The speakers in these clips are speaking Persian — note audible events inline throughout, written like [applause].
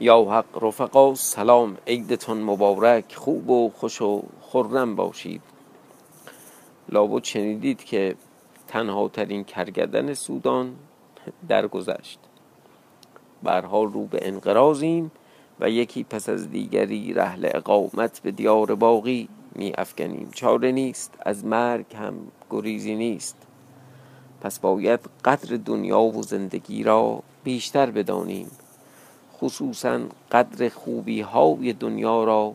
یا حق رفقا سلام عیدتون مبارک خوب و خوش و خرم باشید. لابد شنیدید که تنها ترین کرگدن سودان درگذشت. برحال رو به انقراضیم و یکی پس از دیگری رحل اقامت به دیار باقی می افکنیم. چاره نیست از مرگ هم گریزی نیست. پس باید قدر دنیا و زندگی را بیشتر بدانیم. خصوصا قدر خوبی های دنیا را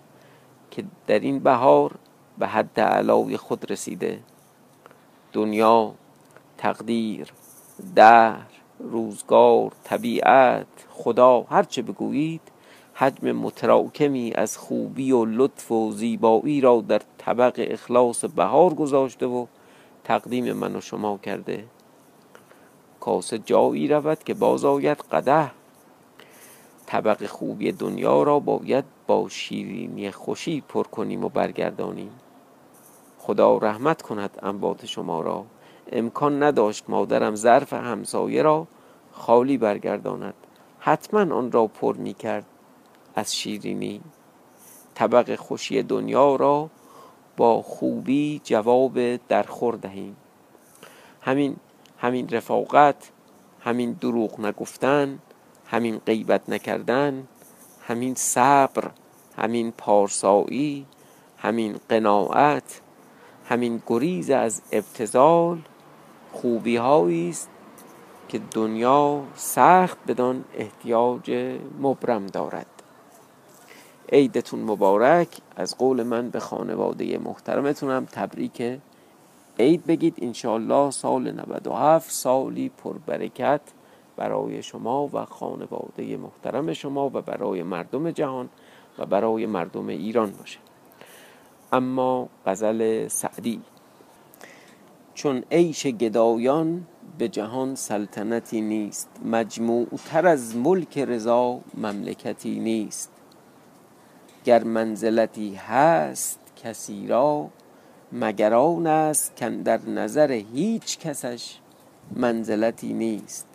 که در این بهار به حد علای خود رسیده. دنیا تقدیر دهر روزگار طبیعت خدا هرچه بگویید حجم متراکمی از خوبی و لطف و زیبایی را در طبق اخلاص بهار گذاشته و تقدیم من و شما کرده. کاسه جایی رود که باز آید قده طبق خوبی دنیا را باید با شیرینی خوشی پر کنیم و برگردانیم. خدا رحمت کند انبات شما را. امکان نداشت مادرم ظرف همسایه را خالی برگرداند. حتما آن را پر می کرد از شیرینی. طبق خوشی دنیا را با خوبی جواب درخور دهیم. همین همین رفاقت همین دروغ نگفتن همین غیبت نکردن همین صبر همین پارسایی همین قناعت همین گریز از ابتزال خوبی است که دنیا سخت بدان احتیاج مبرم دارد. عیدتون مبارک. از قول من به خانواده محترمتونم تبریک عید بگید. انشالله سال 97 سالی پربرکت. برای شما و خانواده محترم شما و برای مردم جهان و برای مردم ایران باشه. اما غزل سعدی. چون عیش گدایان به جهان سلطنتی نیست مجموع تر از ملک رضا مملکتی نیست. گر منزلتی هست کسی را مگر آن است که در نظر هیچ کسش منزلتی نیست.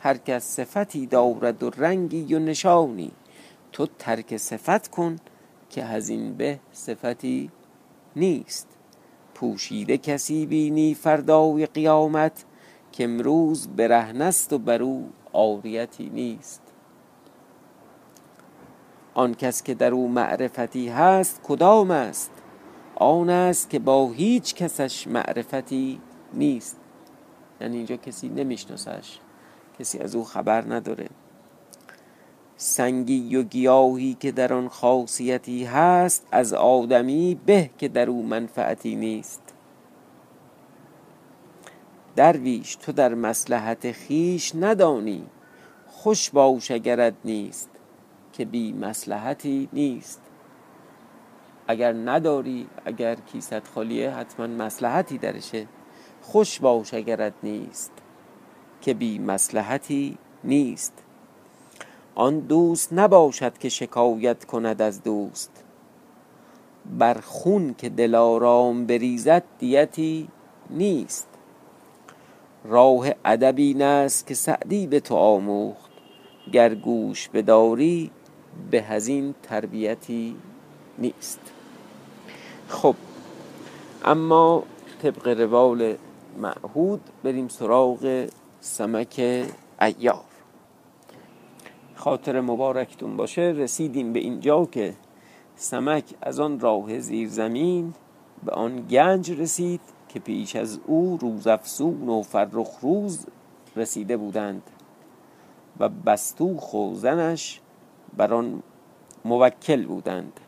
هر کس صفتی دارد و رنگی و نشانی. تو ترک صفت کن که هزین به صفتی نیست. پوشیده کسی بینی فردای قیامت که امروز برهنست و بر او عاریتی نیست. آن کس که در او معرفتی هست کدام است؟ آن است که با هیچ کسش معرفتی نیست. یعنی اینجا کسی نمیشناسش. کسی از او خبر نداره. سنگی و گیاهی که در آن خاصیتی هست از آدمی به که در او منفعتی نیست. درویش تو در مسلحت خیش ندانی خوش باش اگرت نیست که بی مسلحتی نیست. اگر نداری اگر کیست خالیه حتما مسلحتی درشه خوش باش اگرت نیست. که بی مسلحتی نیست. آن دوست نباشد که شکایت کند از دوست. بر خون که دلارام بریزد دیتی نیست. راه ادب این که سعدی به تو آموخت. گر گوش بداری به هزین تربیتی نیست. خب اما طبق روال معهود بریم سراغ سمک ایار. خاطر مبارکتون باشه رسیدیم به اینجا که سمک از آن راه زیر زمین به آن گنج رسید که پیش از او روزافزون و فرخ روز رسیده بودند و بستوخ و زنش بر آن موکل بودند.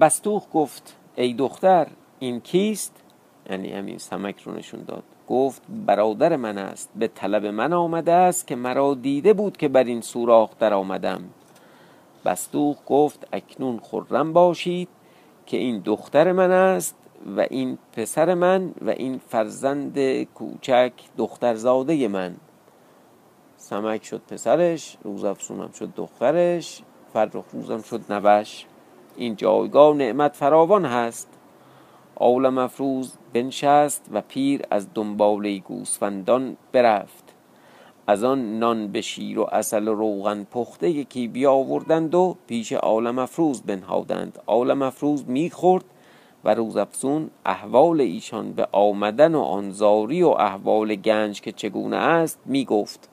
بستوخ گفت ای دختر این کیست؟ یعنی همین سمک رو نشون داد. گفت برادر من است به طلب من آمده است که مرا دیده بود که بر این سوراخ در آمدم بستوخ گفت اکنون خرم باشید که این دختر من است و این پسر من و این فرزند کوچک دخترزاده من. سمک شد پسرش روزافزونم شد دخترش فرخ روزم شد نوش. این جایگاه نعمت فراوان هست. آول مفروز بنشست و پیر از دنباله گوسفندان برفت. از آن نان به شیر و اصل و روغن پخته یکی بیاوردند و پیش عالم افروز بنهادند. عالم افروز می‌خورد و روزافزون احوال ایشان به آمدن و آنزاری و احوال گنج که چگونه است می‌گفت.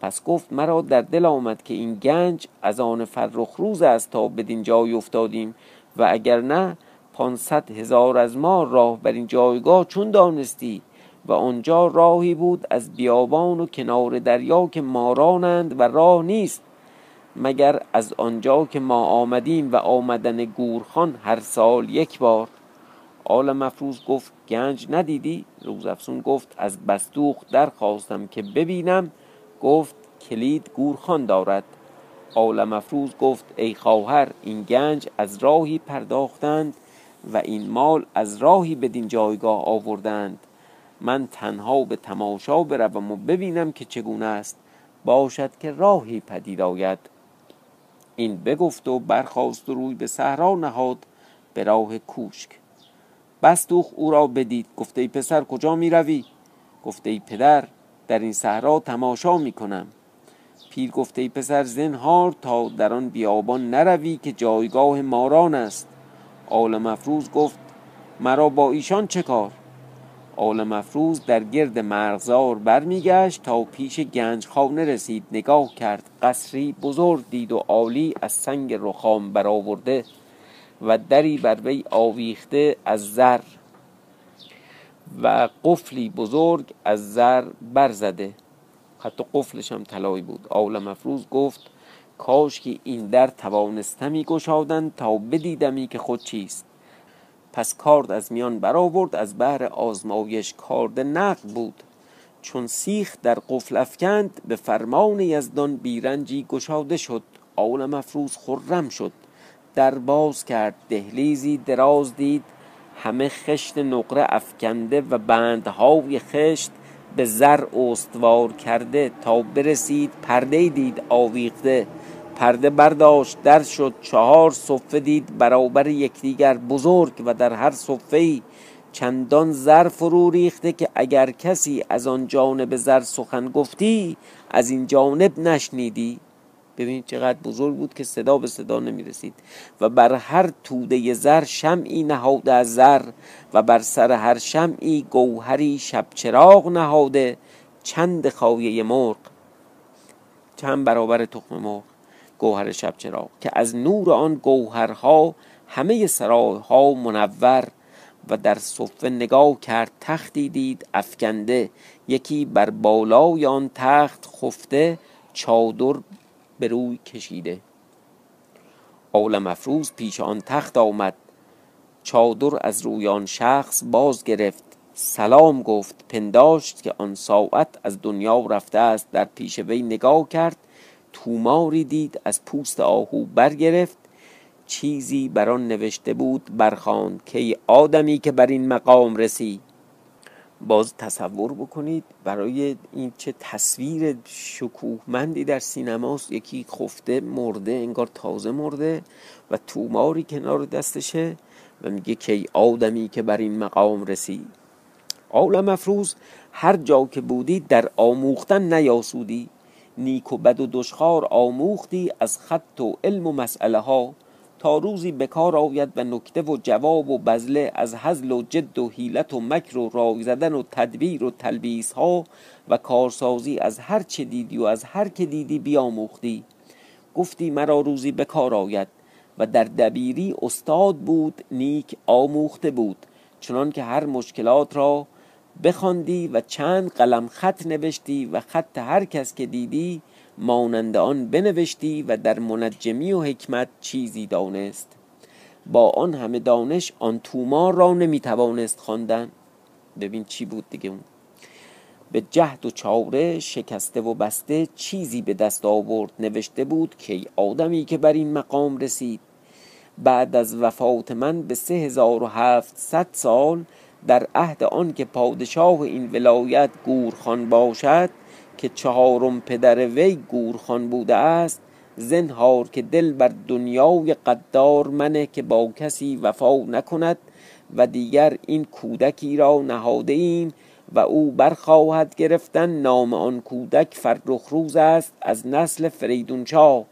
پس گفت مرا در دل آمد که این گنج از آن فرخ روز است تا بدین جای افتادیم و اگر نه پانصد هزار از ما راه بر این جایگاه چون دانستی و آنجا راهی بود از بیابان و کنار دریا که مارانند و راه نیست مگر از آنجا که ما آمدیم و آمدن گورخان هر سال یک بار. آل مفروض گفت گنج ندیدی؟ روزافزون گفت از بستوخ درخواستم که ببینم. گفت کلید گورخان دارد. آل مفروض گفت ای خواهر این گنج از راهی پرداختند و این مال از راهی بدین جایگاه آوردند. من تنها به تماشا بروم و ببینم که چگونه است. باشد که راهی پدید آید. این بگفت و برخواست و روی به صحرا نهاد به راه کوشک. بستوخ او را بدید. گفته ای پسر کجا می روی؟ گفته ای پدر در این صحرا تماشا می کنم. پیر گفته ای پسر زنهار تا در آن بیابان نروی که جایگاه ماران است. آل مفروض گفت مرا با ایشان چه کار؟ آل مفروض در گرد مرغزار برمیگشت تا پیش گنج خانه رسید. نگاه کرد قصری بزرگ دید و عالی از سنگ رخام برآورده و دری بر وی آویخته از زر و قفلی بزرگ از زر برزده. حتی قفلش هم طلایی بود. آل مفروض گفت کاش که این در توانستمی گشادن تا بدیدمی که خود چیست. پس کارد از میان برآورد از بهر آزمایش کارد نقد بود. چون سیخ در قفل افکند به فرمان یزدان بیرنجی گشاده شد. آول مفروض خرم شد. در باز کرد دهلیزی دراز دید. همه خشت نقره افکنده و بندهای خشت به زر استوار کرده. تا برسید پرده دید آویخته. پرده برداشت در شد چهار صفه دید برابر یکدیگر بزرگ و در هر صفه چندان زر فرو ریخته که اگر کسی از آن جانب زر سخن گفتی از این جانب نشنیدی. ببینید چقدر بزرگ بود که صدا به صدا نمی رسید و بر هر توده زر شمعی نهاده از زر و بر سر هر شمعی گوهری شب چراغ نهاده چند خایه مرغ. چند برابر تخم مرغ. گوهر شب چراغ که از نور آن گوهرها همه سرایها منور و در صفه نگاه کرد تختی دید افکنده. یکی بر بالای آن تخت خفته چادر به روی کشیده. آل مفروض پیش آن تخت آمد. چادر از روی آن شخص باز گرفت سلام گفت پنداشت که آن ساعت از دنیا رفته است در پیش وی نگاه کرد. توماری دید از پوست آهو برگرفت. چیزی بر آن نوشته بود برخواند که آدمی که بر این مقام رسی باز تصور بکنید برای این چه تصویر شکوهمندی در سینماست. یکی خفته مرده انگار تازه مرده و توماری کنار دستشه و میگه که آدمی که بر این مقام رسی عالم افروز هر جا که بودی در آموختن نیاسودی. نیک و بد و دشخار آموختی از خط و علم و مسئله ها تا روزی بکار آید و نکته و جواب و بزله از حزل و جد و حیلت و مکر و رای زدن و تدبیر و تلبیس ها و کارسازی از هر چه دیدی و از هر که دیدی بیاموختی. گفتی مرا روزی بکار آید و در دبیری استاد بود نیک آموخته بود. چنان که هر مشکلات را بخواندی و چند قلم خط نوشتی و خط هر کس که دیدی مانند آن بنوشتی و در منجمی و حکمت چیزی دانست. با آن همه دانش آن تومار را نمی‌توانست خواندن. ببین چی بود دیگه اون. به جهد و چاره شکسته و بسته چیزی به دست آورد. نوشته بود که آدمی که بر این مقام رسید. بعد از وفات من به سه هزار و هفتصد سال در عهد آن که پادشاه این ولایت گورخان باشد که چهارم پدر وی گورخان بوده است زنهار که دل بر دنیای قدار منه که با کسی وفا نکند و دیگر این کودکی را نهاده ایم و او برخواهد گرفتن نام آن کودک فرخ روز است از نسل فریدون شاه.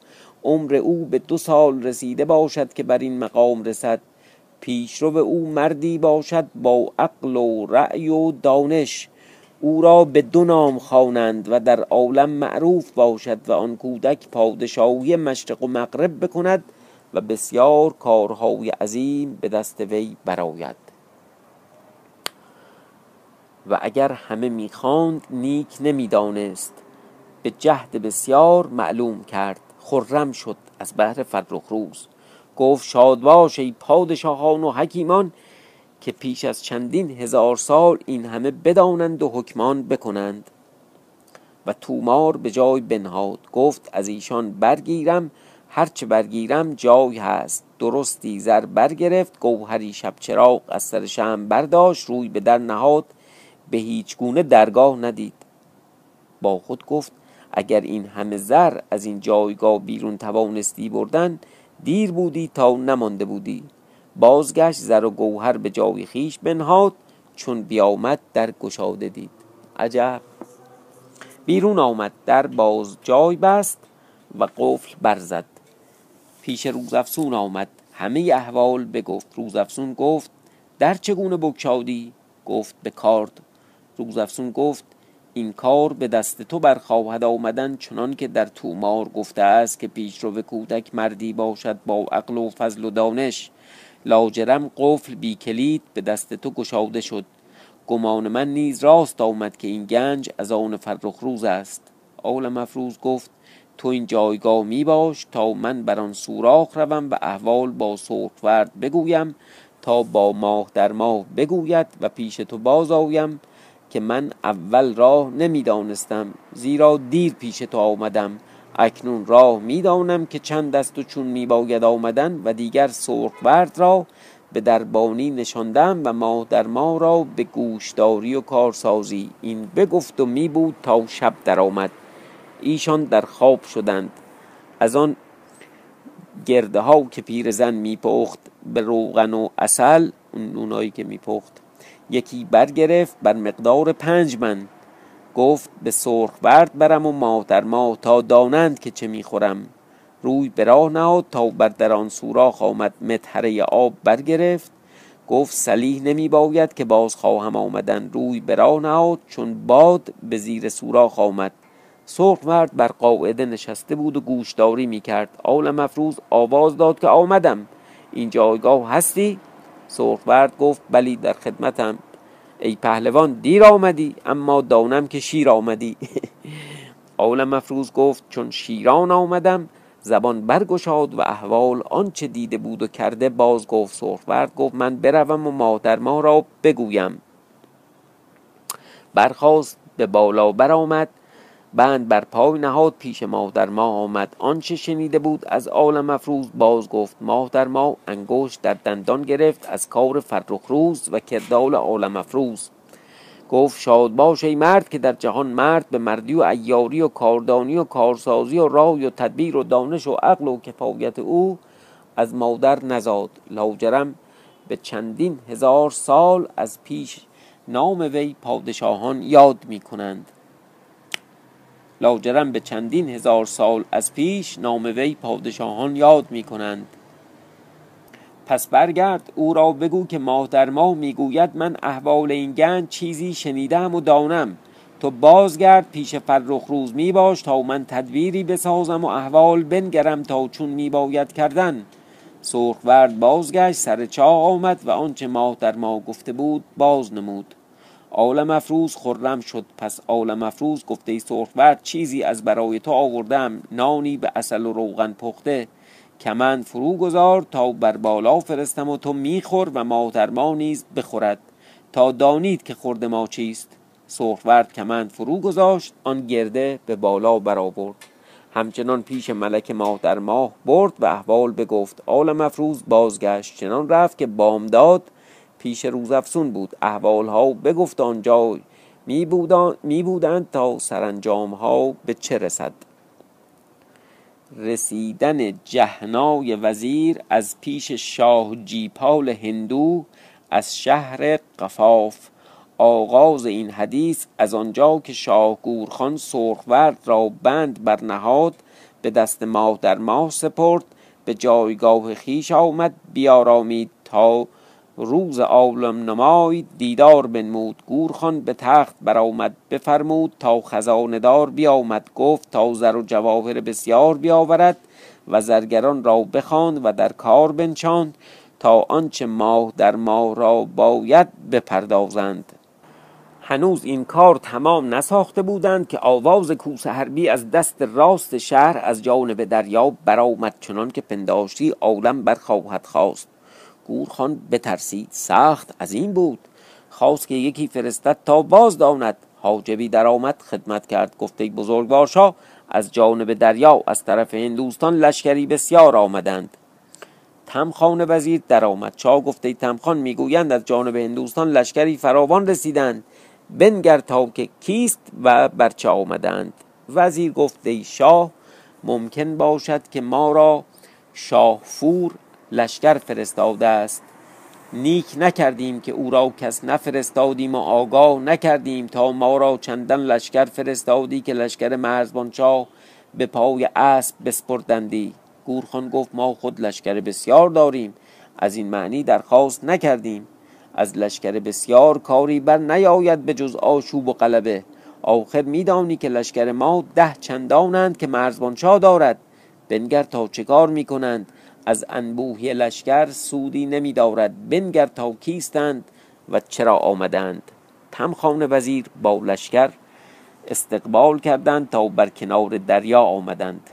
عمر او به دو سال رسیده باشد که بر این مقام رسد. پیشرو او مردی باشد با عقل و رأی و دانش. او را به دو نام خوانند و در عالم معروف باشد و آن کودک پادشاهی مشرق و مغرب بکند و بسیار کارهای عظیم به دست وی براید و اگر همه می‌خواند نیک نمی‌دانست. به جهد بسیار معلوم کرد. خرم شد از بهر فرخ روز گفت شاد باش ای پادشاهان و حکیمان که پیش از چندین هزار سال این همه بدانند و حکمان بکنند. و تومار به جای بنهاد گفت از ایشان برگیرم هرچه برگیرم جای هست. درستی زر برگرفت گوهری شب چراغ از سر شم برداشت روی به در نهاد به هیچ گونه درگاه ندید. با خود گفت اگر این همه زر از این جایگاه بیرون توانستی بردن دیر بودی تا نمانده بودی. بازگشت زر و گوهر به جای خیش بنهاد چون بیامد در گشاده دید. عجب. بیرون آمد در باز جای بست و قفل برزد پیش روزافسون آمد. همه احوال بگفت. روزافسون گفت در چگونه بکشادی گفت به کارد. روزافسون گفت این کار به دست تو برخواهد آمدن چنان که در تومار گفته است که پیشرو کودک مردی باشد با عقل و فضل و دانش. لاجرم قفل بی کلید به دست تو گشاده شد. گمان من نیز راست آمد که این گنج از آن فرخ روز است. آل مفروض گفت تو این جایگاه می باش تا من بر آن سوراخ روم و احوال با سرخورد بگویم تا با ماه در ماه بگوید و پیش تو باز آیم. که من اول راه نمی‌دانستم زیرا دیر پیش تو آمدم. اکنون راه می‌دانم که چند دست و چون می باید آمدن و دیگر سرخورد را به دربانی نشاندم و ماه در ما را به گوشداری و کارسازی. این بگفت و می بود تا شب درآمد. ایشان در خواب شدند. از آن گرده ها که پیرزن میپخت به روغن و اصل اون نونایی که میپخت یکی برگرفت بر مقدار پنج من. گفت به سرخ برد برم و ماه در ماه تا دانند که چه می‌خورم. روی به راه نهاد تا بر در آن سوراخ آمد متحره آب برگرفت. گفت سلیح نمی باید که باز خواهم آمدن. روی به راه نهاد چون باد به زیر سوراخ آمد. سرخ مرد بر قاعده نشسته بود و گوشداری می کرد آل مفروض آواز داد که آمدم. این جایگاه هستی؟ سرخ گفت بلی در خدمتم. ای پهلوان دیر آمدی اما دانم که شیر آمدی. [laughs] آل مفروض گفت چون شیران آمدم زبان برگشاد و احوال آنچه دیده بود و کرده باز گفت. سرخورد گفت من بروم و مادر ما را بگویم. برخواست به بالا برآمد. بند بر پای نهاد پیش ماه در ماه آمد. آنچه شنیده بود از عالم مفروض باز گفت ماه در ماه انگشت در دندان گرفت از کار فرخ روز و کردال عالم افروز. گفت شاد باش ای مرد که در جهان مرد به مردی و ایاری و کاردانی و کارسازی و رای و تدبیر و دانش و عقل و کفایت او از مادر نزاد. لاجرم به چندین هزار سال از پیش نام وی پادشاهان یاد می کنند لاجرم به چندین هزار سال از پیش نام وی پادشاهان یاد می کنند پس برگرد او را بگو که ماه در ماه می‌گوید من احوال این گنج چیزی شنیدم و دانم. تو بازگرد پیش فرخ روز می باش تا من تدبیری بسازم و احوال بنگرم تا چون می باید کردن سرخورد بازگشت سر چاه آمد و آنچه ماه در ما گفته بود باز نمود. عالم افروز خرم شد. پس عالم افروز گفته سرخورد چیزی از برای تو آوردم. نانی به اصل و روغن پخته. کمند فرو گذار تا بر بالا فرستم و تو میخور و مادر ما نیز بخورد. تا دانید که خورد ما چیست. سرخورد کمند فرو گذاشت آن گرده به بالا برآورد. همچنان پیش ملک ماه در ماه برد و احوال بگفت. آل مفروض بازگشت. چنان رفت که بامداد پیش روزافسون بود. احوال ها بگفت آنجا. می, می بودند تا سرانجام ها به چه رسد. رسیدن جهنای وزیر از پیش شاه جیپال هندو از شهر قفاف. آغاز این حدیث از آنجا که شاه گورخان سرخورد را بند بر نهاد به دست ماه در ماه سپرد به جایگاه خیش آمد بیارامید تا روز عالم نمای دیدار بنمود. گورخان به تخت برآمد بفرمود تا خزانه دار بیامد. گفت تا زر و جواهر بسیار بیاورد و زرگران را بخواند و در کار بنشاند تا آنچه ماه در ماه را باید بپردازند. هنوز این کار تمام نساخته بودند که آواز کوس حربی از دست راست شهر از جانب دریا برآمد چنان که پنداشتی عالم برخواهد خواست. گورخان بترسید. سخت از این بود. خواست که یکی فرستد تا باز داند حاجبی درآمد خدمت کرد. گفته بزرگوار شاه از جانب دریا از طرف هندوستان لشکری بسیار آمدند. تمخان وزیر درآمد شاه گفته تمخان می‌گویند از جانب هندوستان لشکری فراوان رسیدند. بنگر تا که کیست و برچه آمدند. وزیر گفت ای شاه ممکن باشد که ما را شاه فور لشکر فرستاده است. نیک نکردیم که او را کس نفرستادیم و آگاه نکردیم تا ما را چندان لشکر فرستادی که لشکر مرزبان شاه به پای اسب بسپردندی. گورخان گفت ما خود لشکر بسیار داریم. از این معنی درخواست نکردیم. از لشکر بسیار کاری بر نیاید به جز آشوب و قلبه آخر میدانی که لشکر ما ده چندانند که مرزبانشاه دارد. بنگر تا چه کار می‌کنند؟ از انبوهی لشکر سودی نمی دارد بنگر تا کیستند و چرا آمدند. تمخان وزیر با لشکر استقبال کردند تا بر کنار دریا آمدند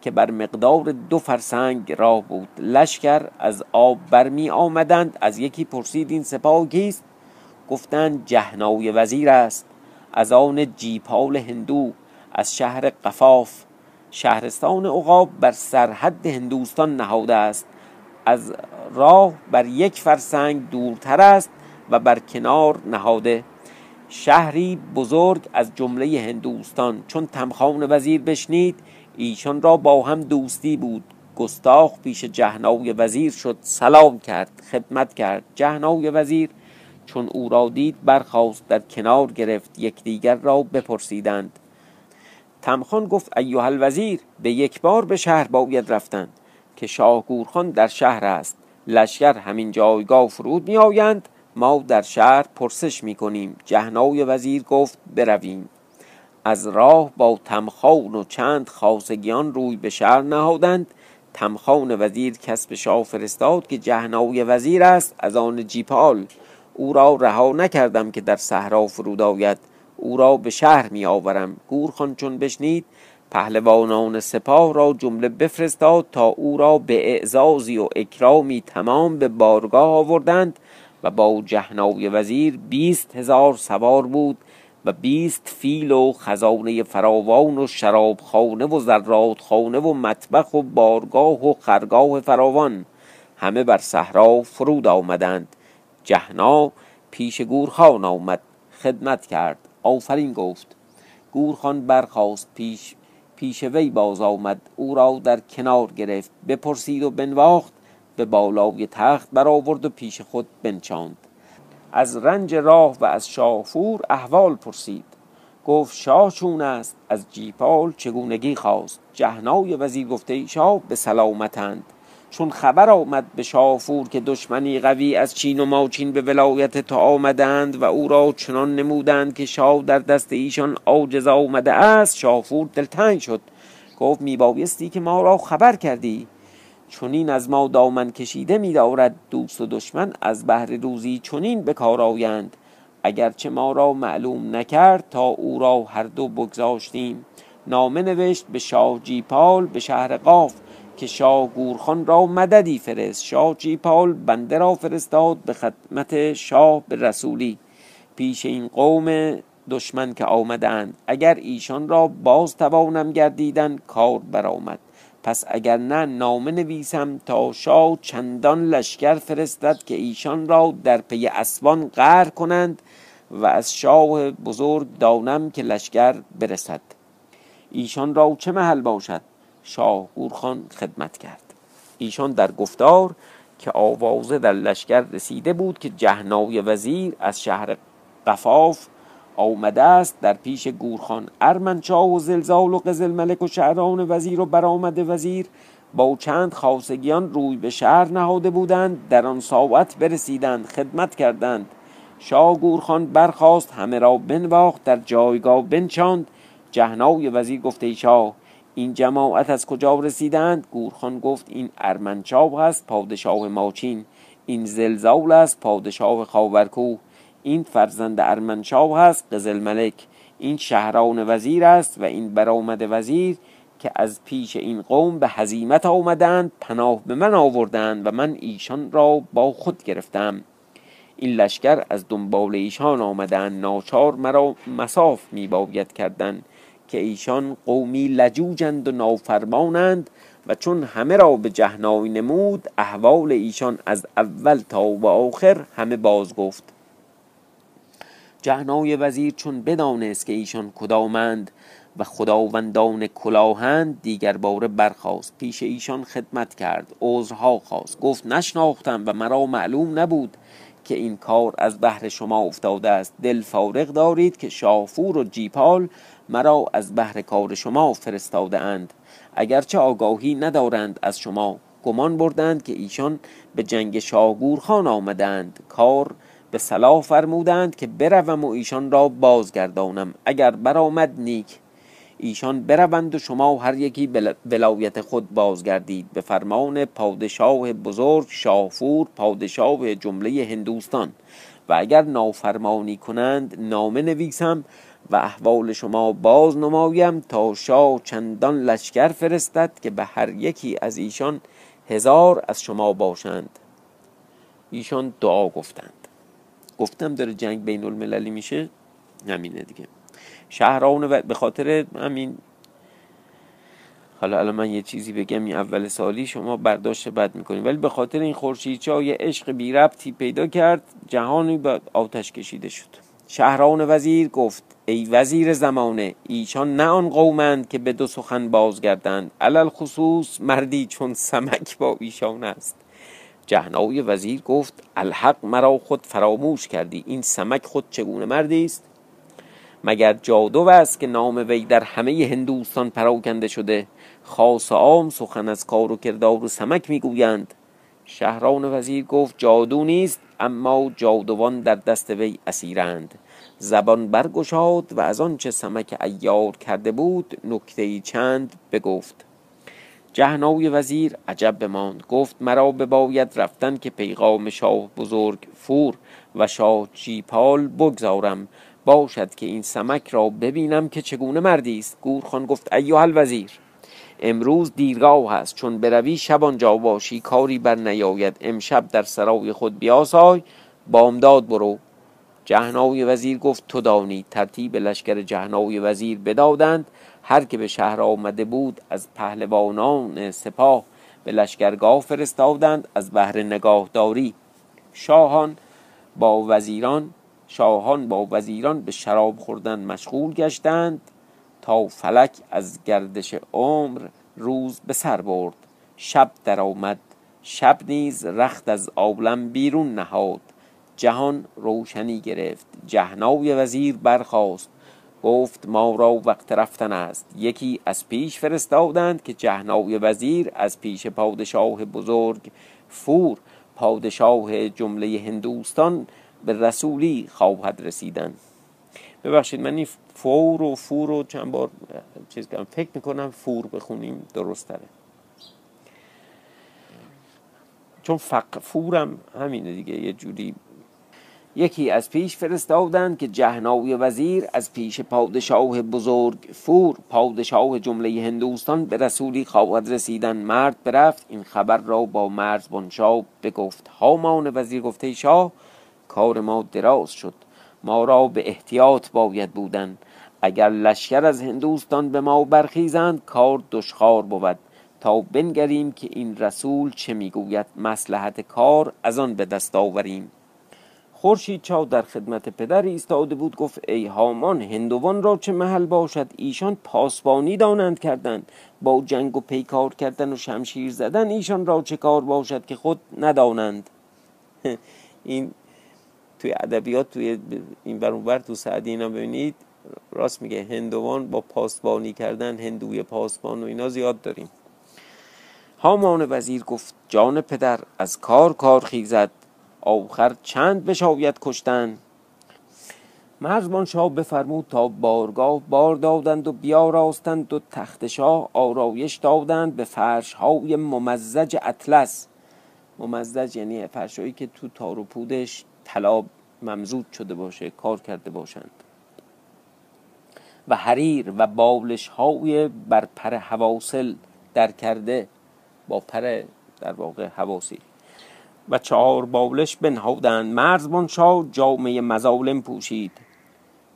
که بر مقدار دو فرسنگ راه بود. لشکر از آب برمی آمدند از یکی پرسید این سپاه کیست؟ گفتند جهنای وزیر است. از آن جیپال هندو از شهر قفاف شهرستان عقاب بر سرحد هندوستان نهاده است. از راه بر یک فرسنگ دورتر است و بر کنار نهاده. شهری بزرگ از جمله هندوستان. چون تمخان وزیر بشنید ایشان را با هم دوستی بود. گستاخ پیش جهنای وزیر شد سلام کرد خدمت کرد. جهنای وزیر چون او را دید برخواست در کنار گرفت. یکدیگر را بپرسیدند. تمخان گفت ایها الوزیر به یک بار به شهر باید رفتند که شاه گورخان در شهر است. لشکر همین جایگاه فرود می آیند ما در شهر پرسش می کنیم جهنای وزیر گفت برویم. از راه با تمخان و چند خاصگیان روی به شهر نهادند. تمخان وزیر کس به شاه فرستاد که جهنای وزیر است از آن جیپال. او را رها نکردم که در صحرا فرود آید. او را به شهر می آورم گورخان چون بشنید پهلوانان سپاه را جمله بفرستاد تا او را به اعزازی و اکرامی تمام به بارگاه آوردند و با جهنای وزیر بیست هزار سوار بود و بیست فیل و خزانه فراوان و شرابخانه و زرادخانه و مطبخ و بارگاه و خرگاه فراوان. همه بر صحرا فرود آمدند. جهنا پیش گورخان آمد خدمت کرد. آفرین گفت. گورخان برخاست پیش پیش وی باز آمد. او را در کنار گرفت بپرسید و بنواخت به بالای تخت برآورد و پیش خود بنشاند. از رنج راه و از شاهفور احوال پرسید. گفت شاه چون است از جیپال چگونگی خواست؟ جهنای وزیر گفته شاه به سلامتند. چون خبر آمد به شافور که دشمنی قوی از چین و ماچین به ولایت تا آمدند و او را چنان نمودند که شاه در دست ایشان عاجز آمده است شافور دلتنگ شد. گفت میبایستی که ما را خبر کردی؟ چونین از ما دامن کشیده میدارد دوست و دشمن از بهر روزی چنین به کار آیند. اگرچه ما را معلوم نکرد تا او را هر دو بگذاشتیم. نامه نوشت به شاه جیپال به شهر قاف. که شاه گورخان را مددی فرست. شاه جیپال بنده را فرستاد به خدمت شاه به رسولی. پیش این قوم دشمن که آمدند. اگر ایشان را باز توانم گردیدن کار برآمد. پس اگر نه نامه نویسم تا شاه چندان لشکر فرستد که ایشان را در پی اسوان قهر کنند و از شاه بزرگ دانم که لشکر برسد. ایشان را چه محل باشد؟ شاه گورخان خدمت کرد. ایشان در گفتار که آوازه در لشکر رسیده بود که جهنای وزیر از شهر قفاف آمده است. در پیش گورخان ارمنشاه و زلزال و قزل ملک و شهران وزیر و برآمده وزیر با چند خاصگیان روی به شهر نهاده بودند. در آن ساعت برسیدند خدمت کردند. شاه گورخان برخاست همه را بنواخت در جایگاه بنشاند. جهنای وزیر گفته شاه این جماعت از کجا رسیدند؟ گورخان گفت این ارمنشاه است پادشاه ماچین. این زلزال است پادشاه خاورکوه. این فرزند ارمنشاه است قزل ملک. این شهران وزیر است و این برآمد وزیر که از پیش این قوم به هزیمت آمدند پناه به من آوردند و من ایشان را با خود گرفتم. این لشکر از دنبال ایشان آمدند ناچار مرا مساف می باید کردن. که ایشان قومی لجوجند و نافرمانند و چون همه را به جهنای نمود احوال ایشان از اول تا و آخر همه باز گفت. جهنای وزیر چون بدانست که ایشان کدامند و خداوندان کلاهند دیگر باره برخواست پیش ایشان خدمت کرد عذرها خواست گفت نشناختم و مرا معلوم نبود که این کار از بهر شما افتاده است. دل فارغ دارید که شافور و جیپال مرا از بهر کار شما فرستاده اند اگرچه آگاهی ندارند از شما. گمان بردند که ایشان به جنگ خان آمدند کار به صلاح فرمودند که بروم و ایشان را بازگردانم. اگر برآمد نیک ایشان بروند و شما هر یکی ولایت خود بازگردید. به فرمان پادشاه بزرگ شاهفور پادشاه جمله هندوستان. و اگر نافرمانی کنند نامه نویسم و احوال شما باز نمایم تا شاه چندان لشکر فرستد که به هر یکی از ایشان هزار از شما باشند. ایشان دعا گفتند. گفتم داره جنگ بین المللی میشه؟ همینه دیگه. شهران و به خاطر همین حالا الان من یه چیزی بگم این اول سالی شما برداشت بد می‌کنیم ولی به خاطر این خورشید یه عشق بی ربطی پیدا کرد جهانی به آتش کشیده شد. شهران وزیر گفت ای وزیر زمانه ایشان نه آن قومند که به دو سخن بازگردند. علل خصوص مردی چون سمک با ایشان است. جهنای وزیر گفت الحق مرا خود فراموش کردی. این سمک خود چگونه مردی است؟ مگر جادو است که نام وی در همه هندوستان پراکنده شده؟ خاص عام سخن از کار و کردار و سمک می‌گویند. شهران وزیر گفت جادو نیست اما جادوان در دست وی اسیرند. زبان برگشاد و از آنچه سمک ایار کرده بود نکته چند بگفت. جهنای وزیر عجب بماند. گفت مرا بباید رفتن که پیغام شاه بزرگ فور و شاه چیپال بگذارم. باشد که این سمک را ببینم که چگونه مردی است. گورخان گفت ایها الوزیر امروز دیرگاه هست. چون بروی شب آنجا باشی کاری بر نیاید. امشب در سرای خود بیاسای. بامداد برو. جهنای وزیر گفت تو دانی ترتیب لشکر جهنای وزیر بدادند. هر که به شهر آمده بود از پهلوانان سپاه به لشکرگاه فرستادند از بهر نگاهداری. شاهان با وزیران شاهان با وزیران به شراب خوردن مشغول گشتند تا فلک از گردش عمر روز به سر برد. شب درآمد شب نیز رخت از عالم بیرون نهاد. جهان روشنی گرفت. جهنای وزیر برخاست. گفت ما را وقت رفتن است. یکی از پیش فرستادند که جهنای وزیر از پیش پادشاه بزرگ فور پادشاه جمله هندوستان به رسولی خواهد رسیدن. ببخشید من این فور و فور رو چند بار چیز کنم فکر می‌کنم فور بخونیم درست تره چون فق فورم همینه دیگه یه جوری یکی از پیش فرستادند که جهنای وزیر از پیش پادشاه بزرگ فور. پادشاه جمله هندوستان به رسولی خواهد رسیدن. مرد برفت. این خبر را با مرز بنشاه بگفت. هامان وزیر گفته شاه کار ما دراز شد. ما را به احتیاط باید بودن. اگر لشکر از هندوستان به ما برخیزند کار دشخار بود. تا بنگریم که این رسول چه می‌گوید. مسلحت کار از آن به دست آوریم. خورشید چاو در خدمت پدر ایستاده بود گفت ای هامان هندوان را چه محل باشد؟ ایشان پاسبانی دانند کردند. با جنگ و پیکار کردن و شمشیر زدن ایشان را چه کار باشد که خود ندانند؟ [laughs] این توی ادبیات توی این برونور تو سعدی اینا ببینید راست میگه هندوان با پاسبانی کردن هندوی پاسبان و اینا زیاد داریم. هامان وزیر گفت جان پدر از کار کار خیزد. آخر چند بشاید کشتن؟ مرزبان شاه بفرمود تا بارگاه بار دادند و بیاراستند و تخت شاه آرایش دادند به فرش های ممزج اطلس. ممزج یعنی فرشایی که تو تار و پودش طلا ممزود شده باشه کار کرده باشند. و حریر و بالش های بر پر حواصل در کرده با پر در واقع حواسی و چهار بالش بنهادند. مرزبان شاه جامعه مظالم پوشید.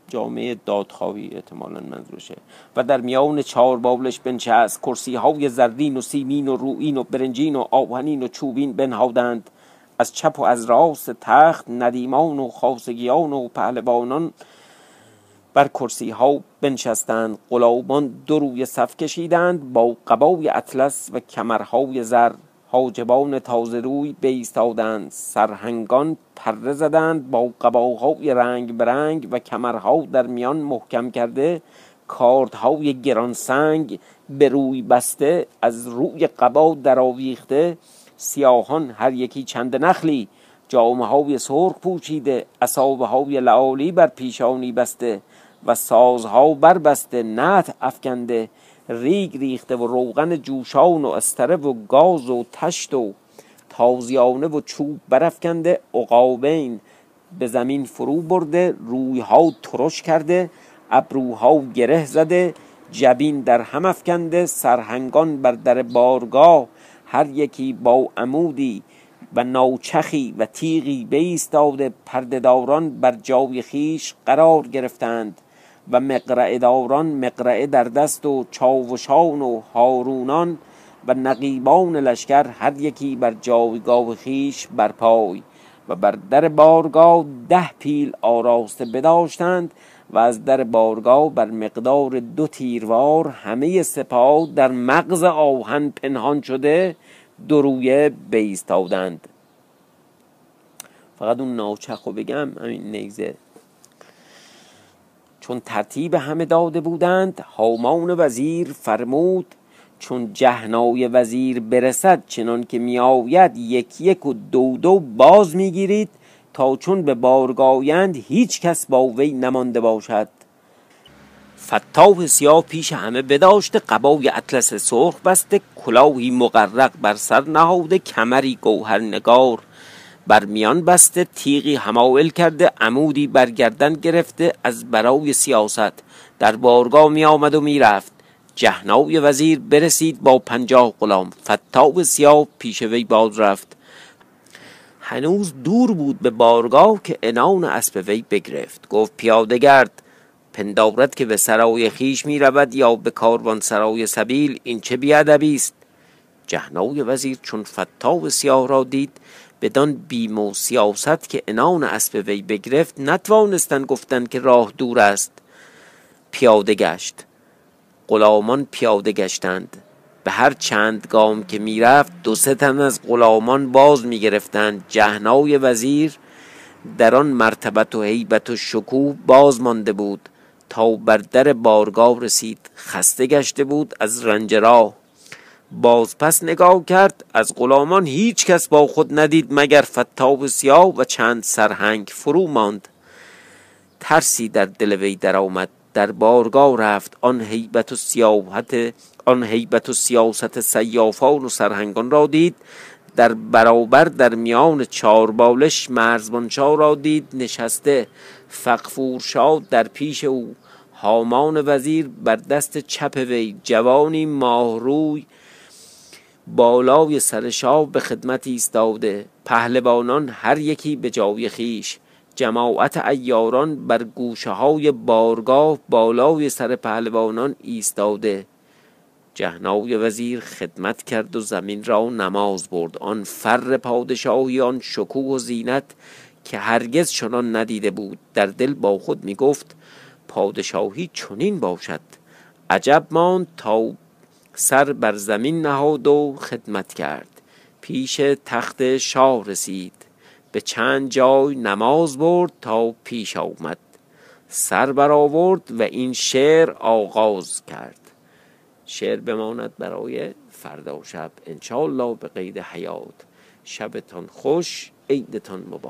جامعه دادخواهی احتمالا منظورشه. و در میان چهار بابلش بنشست. کرسی های زرین و سیمین و روین و برنجین و آهنین و چوبین بنهادند. از چپ و از راست تخت ندیمان و خاصگیان و پهلوانان بر کرسی ها بنشستند. غلامان دو روی صف کشیدند. با قبای اطلس و کمرهای زر حاجبان تازه روی بیستادند. سرهنگان پره زدند با قباهای رنگ برنگ و کمرها در میان محکم کرده. کاردهای گرانسنگ به روی بسته از روی قبا درآویخته. سیاهان هر یکی چند نخلی. جامعه های سرخ پوشیده اصابه های لعالی بر پیشانی بسته و سازها بربسته نت افکنده. ریگ ریخته و روغن جوشان و استره و گاز و تشت و تازیانه و چوب برافکنده عقابین به زمین فرو برده رویها ترش کرده ابروها گره زده جبین در هم افکنده سرهنگان بر در بارگاه هر یکی با عمودی و ناچخی و تیغی بیستاده پردهداران بر جای خیش قرار گرفتند. و مقرعه داران مقرعه در دست و چاوشان و هارونان و نقیبان لشکر هر یکی بر جایگاه خیش بر پای و بر در بارگاه ده پیل آراسته بداشتند و از در بارگاه بر مقدار دو تیروار همه سپاه در مغز آهن پنهان شده درویه بیستادند فقط اون ناچخو بگم همین نیزه. چون ترتیب همه داده بودند هامان وزیر فرمود چون جهنای وزیر برسد چنان که میآید یک یک و دو دو باز می‌گیرید تا چون به بارگایند هیچ کس با وی نمانده باشد. فتاح سیاه پیش همه بداشته قبای اطلس سرخ بسته کلاهی مقرق بر سر نهاده کمری گوهر نگار بر میان بسته تیغی همایل کرده عمودی برگردن گرفته از برای سیاست. در بارگاه می آمد و می رفت جهنای وزیر برسید با پنجاه غلام. فتاب سیاه پیش وی باز رفت. هنوز دور بود به بارگاه که انان اسب وی بگرفت. گفت پیاده گرد پندارد که به سرای خیش می رود یا به کاروان سرای سبیل این چه بیادبی است؟ وزیر چون فتاب سیاه را دید بدان بیم و سیاست که انان اسب وی بگرفت نتوانستند گفتند که راه دور است. پیاده گشت. غلامان پیاده گشتند. به هر چند گام که می‌رفت دو سه تن از غلامان باز می‌گرفتند. جهنای وزیر در آن مرتبت و هیبت و شکوه باز مانده بود. تا بر در بارگاه رسید خسته گشته بود از رنج راه. باز پس نگاه کرد از غلامان هیچ کس با خود ندید مگر فتاب سیاه و چند سرهنگ فرو ماند. ترسی در دل وی درآمد در بارگاه رفت. آن هیبت و سیاحت آن هیبت و سیاست سیافان و سرهنگان را دید. در برابر در میان چار بالش مرزبانشاه را دید. نشسته فقفور شاد در پیش او. هامان وزیر بر دست چپ وی جوانی ماهروی بالای سر شاه به خدمت ایستاده. پهلوانان هر یکی به جای خیش. جماعت ایاران بر گوشه های بارگاه بالای سر پهلوانان ایستاده. جهنای وزیر خدمت کرد و زمین را نماز برد. آن فر پادشاهی آن شکوه و زینت که هرگز چنان ندیده بود. در دل با خود می گفت پادشاهی چنین باشد. عجب ماند تا سر بر زمین نهاد و خدمت کرد. پیش تخت شاه رسید. به چند جای نماز برد تا پیش آمد. سر برآورد و این شعر آغاز کرد. شعر بماند برای فردا شب انشالله به قید حیات. شبتان خوش عیدتان مبارک.